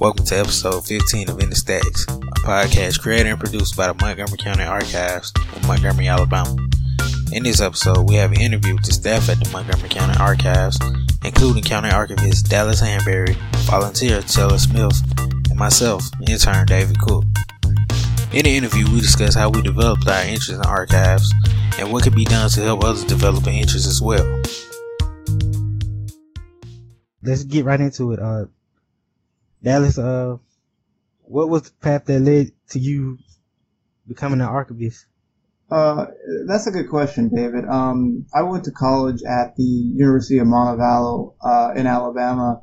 Welcome to episode 15 of In the Stacks, a podcast created and produced by the Montgomery County Archives of Montgomery, Alabama. In this episode, we have an interview with the staff at the Montgomery County Archives, including County Archivist Dallas Hanberry, volunteer Taylor Smith, and myself, intern David Cook. In the interview, we discuss how we developed our interest in archives and what can be done to help others develop an interest as well. Let's get right into it. Uh, Dallas, uh, what was the path that led to you becoming an archivist? Uh, that's a good question, David. Um, I went to college at the University of Montevallo uh, in Alabama,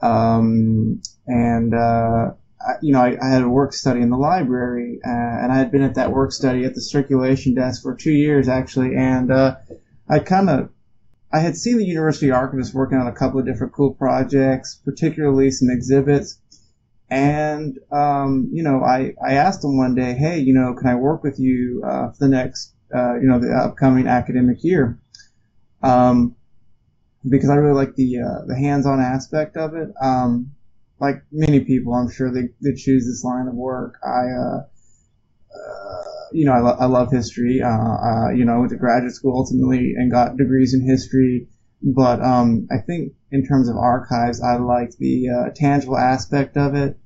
um, and uh, I, you know I, I, had a work study in the library, uh, and I had been at that work study at the circulation desk for two years actually, and uh, I kind of I had seen the university archivist working on a couple of different cool projects, particularly some exhibits. And, um, you know, I, I asked him one day, hey, you know, can I work with you uh, for the next, uh, you know, the upcoming academic year? Um, because I really like the, uh, the hands-on aspect of it. Um, like many people, I'm sure they, they choose this line of work. I, uh, uh, you know, I, lo- I love history. Uh, uh, you know, I went to graduate school ultimately and got degrees in history. But um, I think in terms of archives, I like the uh, tangible aspect of it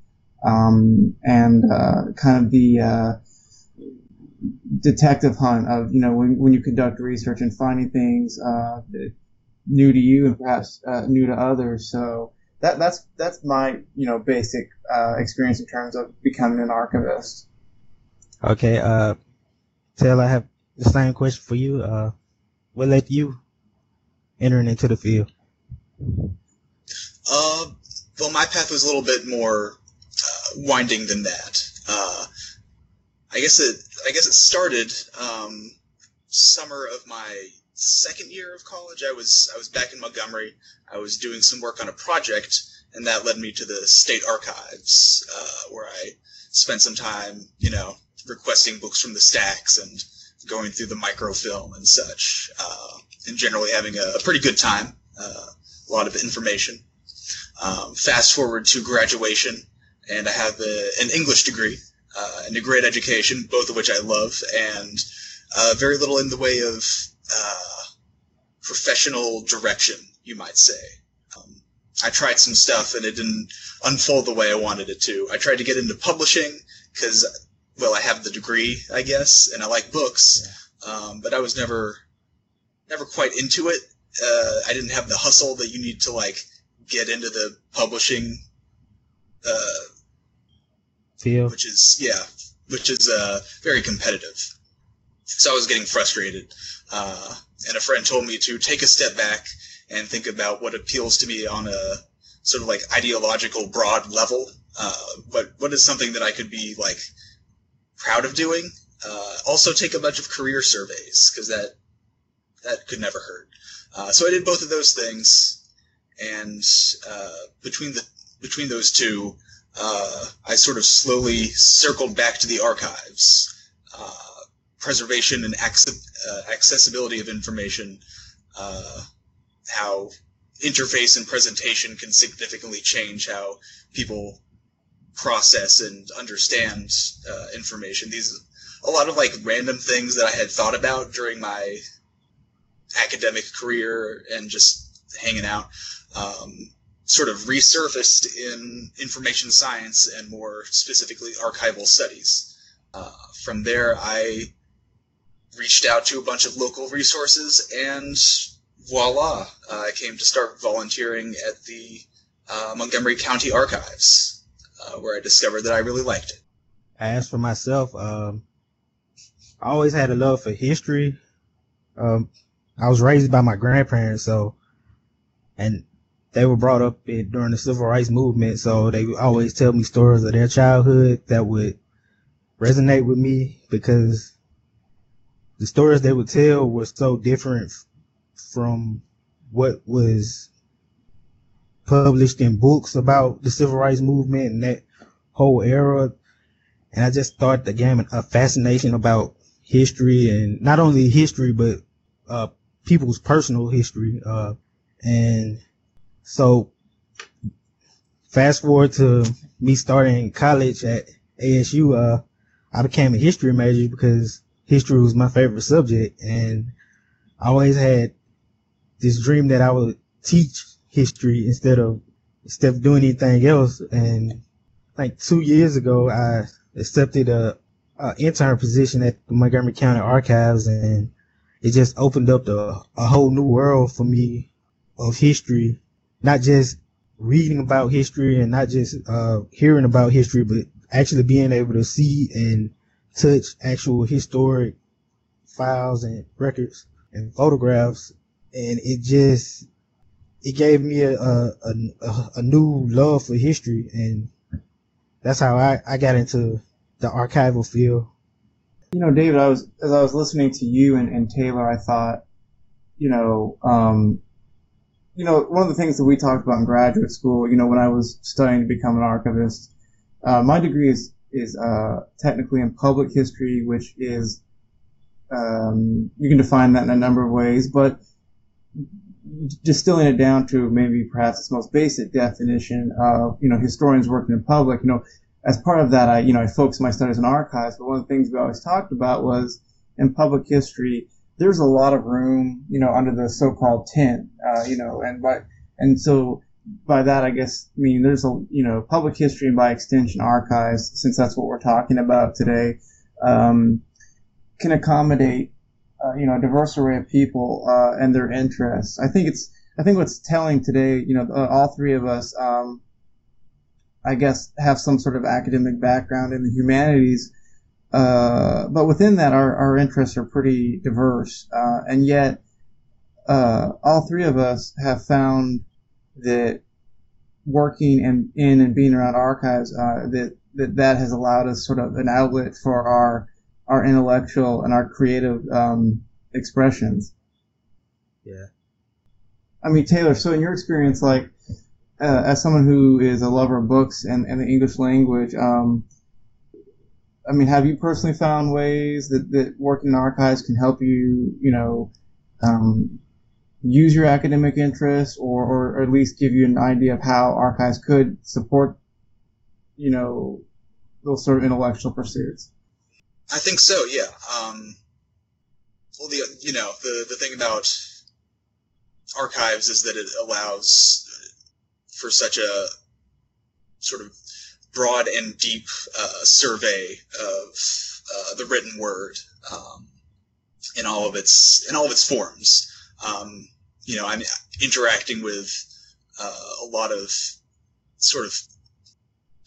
um, and uh, kind of the uh, detective hunt of, you know, when, when you conduct research and finding things uh, new to you and perhaps new to others. So that, that's that's my you know basic experience in terms of becoming an archivist. Okay, uh, Taylor, I have the same question for you. Uh, what led you entering into the field? Uh, well, my path was a little bit more uh, winding than that. Uh, I guess it, I guess it started um, summer of my second year of college. I was I was back in Montgomery. I was doing some work on a project, and that led me to the state archives, uh, where I spent some time, you know, requesting books from the stacks and going through the microfilm and such, uh, and generally having a, pretty good time. Uh, a lot of information. Um, fast forward to graduation, and I have a, an English degree uh, and a great education, both of which I love, and uh, very little in the way of uh, professional direction, you might say. Um, I tried some stuff and it didn't unfold the way I wanted it to. I tried to get into publishing because well, I have the degree, I guess, and I like books, yeah. um, but I was never, never quite into it. Uh, I didn't have the hustle that you need to like get into the publishing, uh, field, which is yeah, which is uh, very competitive. So I was getting frustrated, uh, and a friend told me to take a step back and think about what appeals to me on a sort of like ideological broad level. Uh, what what is something that I could be like proud of doing. Uh, also, take a bunch of career surveys because that that could never hurt. Uh, so I did both of those things, and uh, between the between those two, uh, I sort of slowly circled back to the archives. Uh, preservation and uh, accessibility of information, how interface and presentation can significantly change how people process and understand uh, information. These a lot of like random things that I had thought about during my academic career and just hanging out, um, sort of resurfaced in information science and more specifically archival studies. Uh, from there, I reached out to a bunch of local resources and voila, uh, I came to start volunteering at the uh, Montgomery County Archives uh, where I discovered that I really liked it. As for myself, um, I always had a love for history. Um, I was raised by my grandparents, so, and they were brought up in, during the civil rights movement, so they always tell me stories of their childhood that would resonate with me because the stories they would tell were so different from what was published in books about the civil rights movement and that whole era. And I just thought the game a fascination about history and not only history, but, uh, people's personal history. Uh, and so fast forward to me starting college at ASU, uh, I became a history major because history was my favorite subject and I always had this dream that I would teach history instead of instead of doing anything else. And like two years ago, I accepted a, a intern position at the Montgomery County Archives, and it just opened up the, a whole new world for me of history, not just reading about history and not just uh, hearing about history, but actually being able to see and touch actual historic files and records and photographs. And it just, it gave me a, a, a, a new love for history. And that's how I, I got into the archival field. You know, David, I was, as I was listening to you and, and Taylor, I thought, you know, um, you know, one of the things that we talked about in graduate school, you know, when I was studying to become an archivist, uh, my degree is is uh, technically in public history, which is um, you can define that in a number of ways, but distilling it down to maybe perhaps its most basic definition of you know historians working in public. You know, as part of that, I you know I focused my studies on archives, but one of the things we always talked about was in public history there's a lot of room, you know, under the so-called tent, uh, you know, and by, and so by that, I guess, I mean, there's a, you know, public history and by extension archives, since that's what we're talking about today, um, can accommodate, uh, you know, a diverse array of people, uh, and their interests. I think it's, I think what's telling today, you know, uh, all three of us, um, I guess, have some sort of academic background in the humanities, uh, but within that, our, our interests are pretty diverse. Uh, and yet, uh, all three of us have found that working and in and being around archives, uh, that, that that has allowed us sort of an outlet for our, our intellectual and our creative, um, expressions. Yeah. I mean, Taylor, so in your experience, like, uh, as someone who is a lover of books and, and the English language, um, I mean, have you personally found ways that, that working in archives can help you, you know, um, use your academic interests or, or at least give you an idea of how archives could support, you know, those sort of intellectual pursuits? I think so, yeah. Um, well, the, you know, the, the thing about archives is that it allows for such a sort of broad and deep uh, survey of uh, the written word um, in all of its in all of its forms. Um, you know, I'm interacting with uh, a lot of sort of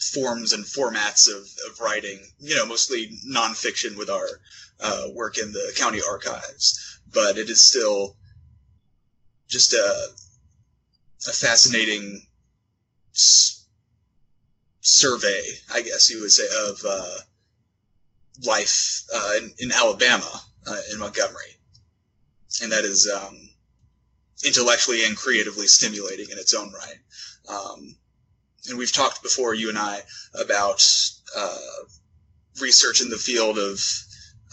forms and formats of, of writing. You know, mostly nonfiction with our uh, work in the county archives, but it is still just a a fascinating survey, I guess you would say, of uh, life uh, in, in, Alabama, uh, in Montgomery. And that is um, intellectually and creatively stimulating in its own right. Um, and we've talked before, you and I, about uh, research in the field of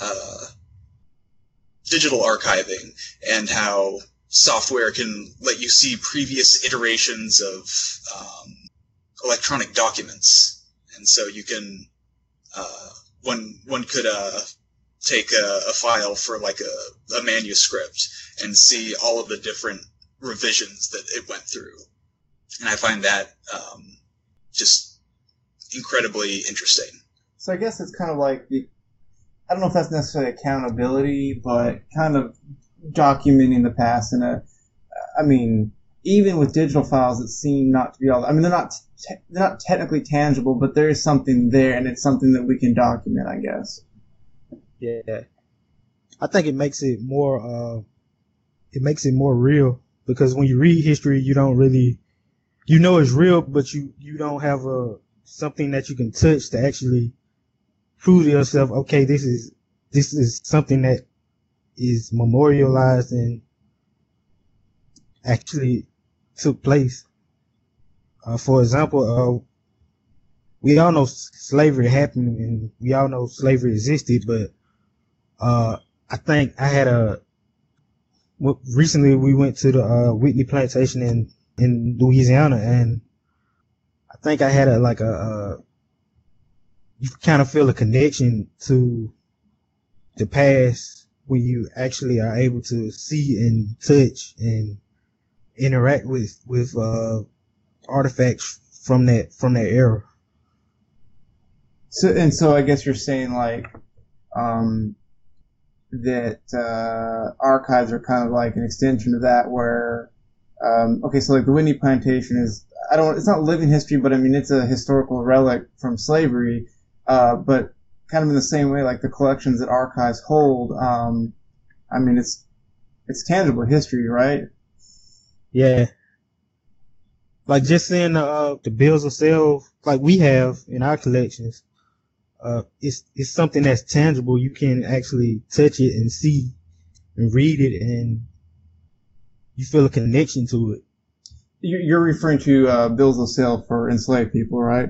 uh, digital archiving and how software can let you see previous iterations of um, electronic documents, and so you can uh, one one could uh, take a, a, file for like a, a manuscript and see all of the different revisions that it went through, and I find that um, just incredibly interesting. So I guess it's kind of like the, I don't know if that's necessarily accountability, but kind of documenting the past in a, I mean, even with digital files that seem not to be all, I mean, they're not, te- they're not technically tangible, but there is something there and it's something that we can document, I guess. Yeah. I think it makes it more, uh, it makes it more real because when you read history, you don't really, you know it's real, but you, you don't have a, something that you can touch to actually prove to yourself, okay, this is, this is something that is memorialized and actually took place. Uh, for example, uh, we all know slavery happened and we all know slavery existed, but, uh, I think I had a, recently we went to the, uh, Whitney plantation in, in Louisiana and I think I had a like a, uh, you kind of feel a connection to the past when you actually are able to see and touch and interact with with uh, artifacts from that from that era. So and so, I guess you're saying like um, that uh, archives are kind of like an extension of that, where um, okay, so like the Whitney Plantation is I don't it's not living history, but I mean it's a historical relic from slavery, uh, but kind of in the same way like the collections that archives hold. Um, I mean it's it's tangible history, right? Yeah. Like just seeing the uh, the bills of sale like we have in our collections, uh, it's it's something that's tangible. You can actually touch it and see and read it, and you feel a connection to it. You're referring to uh, bills of sale for enslaved people, right?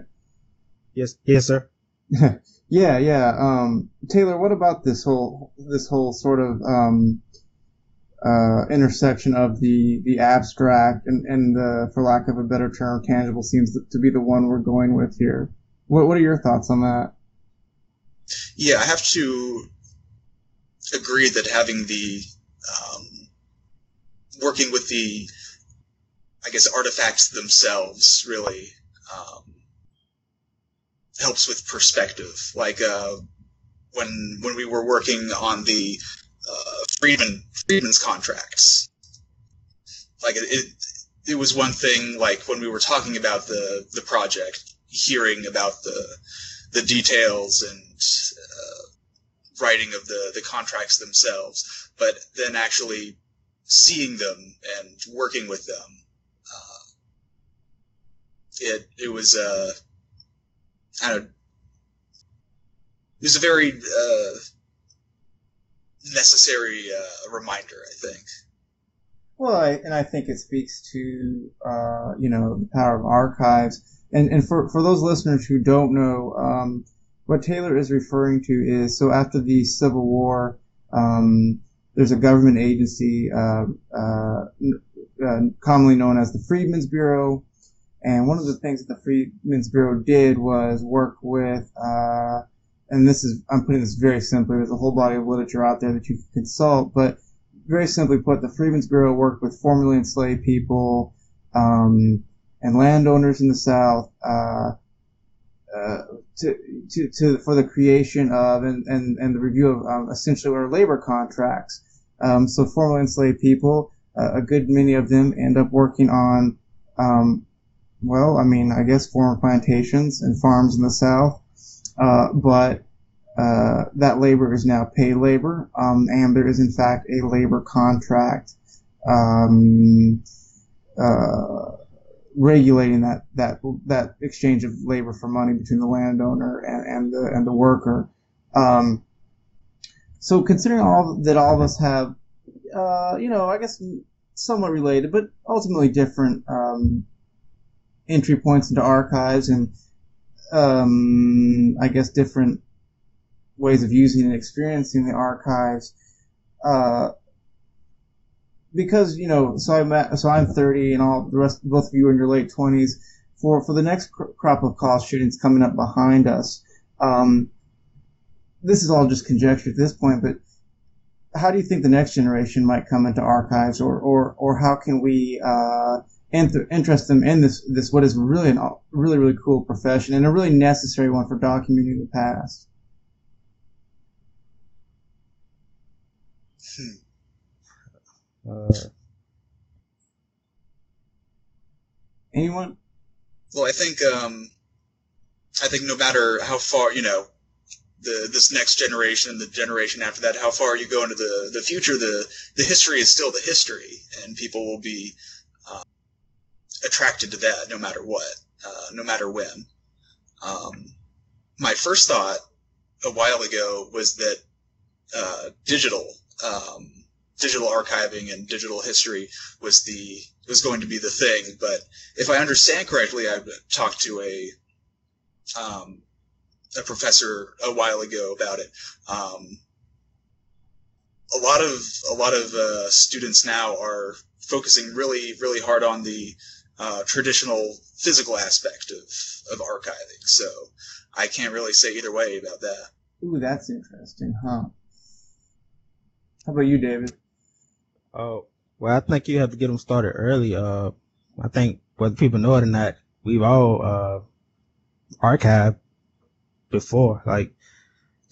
Yes, yes, sir. yeah, yeah. Um, Taylor, what about this whole this whole sort of um, uh, intersection of the the abstract and and the, for lack of a better term, tangible seems to be the one we're going with here. What what are your thoughts on that? Yeah, I have to agree that having the um, working with the I guess artifacts themselves really um, helps with perspective. Like uh, when when we were working on the uh, Freedman Freedmen's contracts. Like it, it, it was one thing. Like when we were talking about the the project, hearing about the the details and uh, writing of the the contracts themselves, but then actually seeing them and working with them. Uh, it it was uh, don't. It was a very uh, necessary uh, reminder, I think. Well, I, and I think it speaks to uh, you know the power of archives. And and for for those listeners who don't know, um, what Taylor is referring to is so after the Civil War, um, there's a government agency uh, uh, uh commonly known as the Freedmen's Bureau. And one of the things that the Freedmen's Bureau did was work with uh, and this is I'm putting this very simply. There's a whole body of literature out there that you can consult, but very simply put, the Freedmen's Bureau worked with formerly enslaved people um, and landowners in the South uh, uh, to, to, to, for the creation of and, and, and the review of um, essentially our labor contracts. Um, so formerly enslaved people, uh, a good many of them end up working on, um, well, I mean, I guess former plantations and farms in the South. Uh, but uh, that labor is now paid labor, um, and there is in fact a labor contract um, uh, regulating that that that exchange of labor for money between the landowner and, and the and the worker. Um, so considering all that all of us have, uh, you know, I guess somewhat related, but ultimately different um, entry points into archives and um, I guess, different ways of using and experiencing the archives. Uh, because you know, so I'm so I'm 30, and all the rest, both of you are in your late 20s. For for the next cr- crop of college students coming up behind us, um, this is all just conjecture at this point. But how do you think the next generation might come into archives, or or or how can we uh, interest them in this this what is really a really really cool profession and a really necessary one for documenting the past. Hmm. Uh, anyone? Well, I think um, I think no matter how far you know the this next generation the generation after that, how far you go into the the future, the the history is still the history, and people will be attracted to that no matter what, uh, no matter when. Um, my first thought a while ago was that uh, digital um, digital archiving and digital history was the was going to be the thing. But if I understand correctly, I talked to a um, a professor a while ago about it. Um, a lot of a lot of uh, students now are focusing really really hard on the uh, traditional physical aspect of, of archiving. So I can't really say either way about that. Ooh, that's interesting, huh? How about you, David? Oh, well, I think you have to get them started early. Uh, I think whether people know it or not, we've all uh, archived before. Like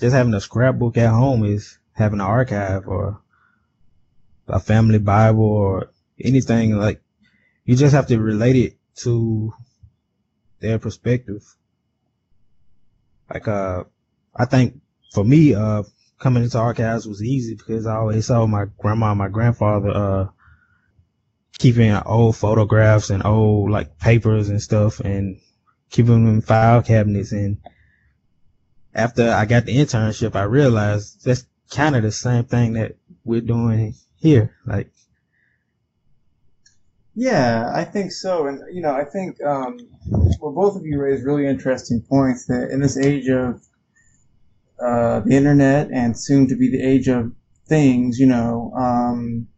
just having a scrapbook at home is having an archive or a family Bible or anything like you just have to relate it to their perspective. Like uh I think for me, uh coming into archives was easy because I always saw my grandma and my grandfather uh keeping old photographs and old like papers and stuff and keeping them in file cabinets and after I got the internship I realized that's kind of the same thing that we're doing here. Like yeah, I think so. And, you know, I think, um, well, both of you raised really interesting points that in this age of uh, the internet and soon to be the age of things, you know, um,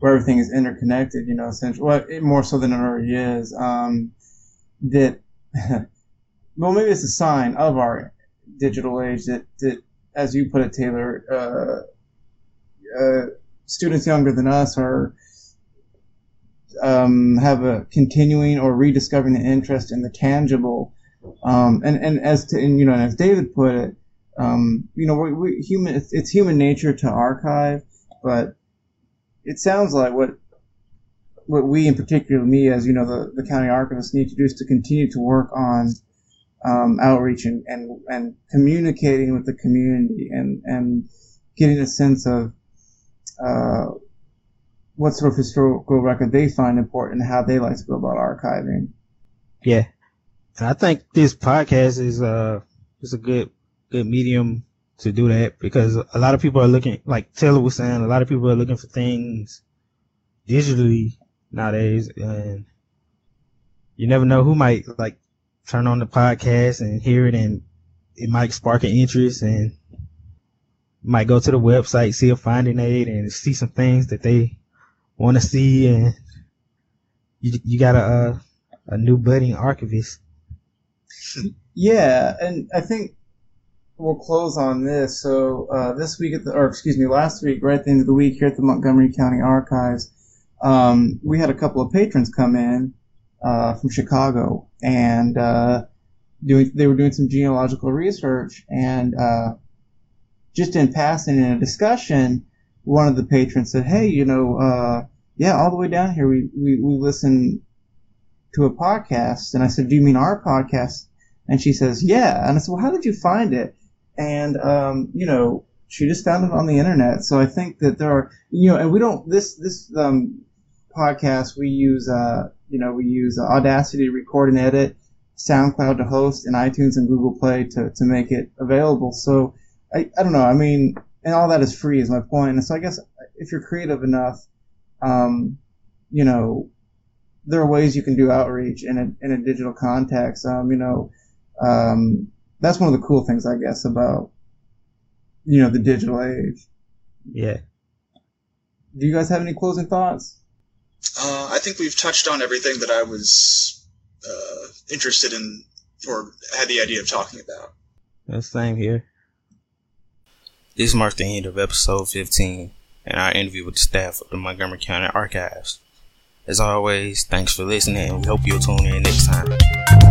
where everything is interconnected, you know, essentially, well, more so than it already is, um, that, well, maybe it's a sign of our digital age that, that as you put it, Taylor, uh, uh, students younger than us are, um, have a continuing or rediscovering the interest in the tangible. Um, and, and as to, and, you know, and as David put it, um, you know, we, we human, it's, it's, human nature to archive, but it sounds like what, what we in particular, me as, you know, the, the county archivist need to do is to continue to work on, um, outreach and, and, and communicating with the community and, and getting a sense of, uh, what sort of historical record they find important and how they like to go about archiving. Yeah. And I think this podcast is uh is a good good medium to do that because a lot of people are looking like Taylor was saying, a lot of people are looking for things digitally nowadays and you never know who might like turn on the podcast and hear it and it might spark an interest and might go to the website, see a finding aid and see some things that they want to see and you you got a a new budding archivist. Yeah, and I think we'll close on this. So uh, this week at the, or excuse me, last week, right at the end of the week here at the Montgomery County Archives, um, we had a couple of patrons come in uh, from Chicago, and uh, doing they were doing some genealogical research, and uh, just in passing in a discussion, one of the patrons said, "Hey, you know, uh, yeah, all the way down here, we, we, we listen to a podcast. And I said, do you mean our podcast? And she says, yeah. And I said, well, how did you find it? And, um, you know, she just found it on the internet. So I think that there are, you know, and we don't, this, this, um, podcast, we use, uh, you know, we use Audacity to record and edit, SoundCloud to host, and iTunes and Google Play to, to make it available. So I, I don't know. I mean, and all that is free is my point. And so I guess if you're creative enough, um, you know, there are ways you can do outreach in a in a digital context. Um, you know, um, that's one of the cool things, I guess, about you know the digital age. Yeah. Do you guys have any closing thoughts? Uh, I think we've touched on everything that I was uh, interested in or had the idea of talking about. The same here. This marks the end of episode 15 and our interview with the staff of the Montgomery County Archives. As always, thanks for listening and we hope you'll tune in next time.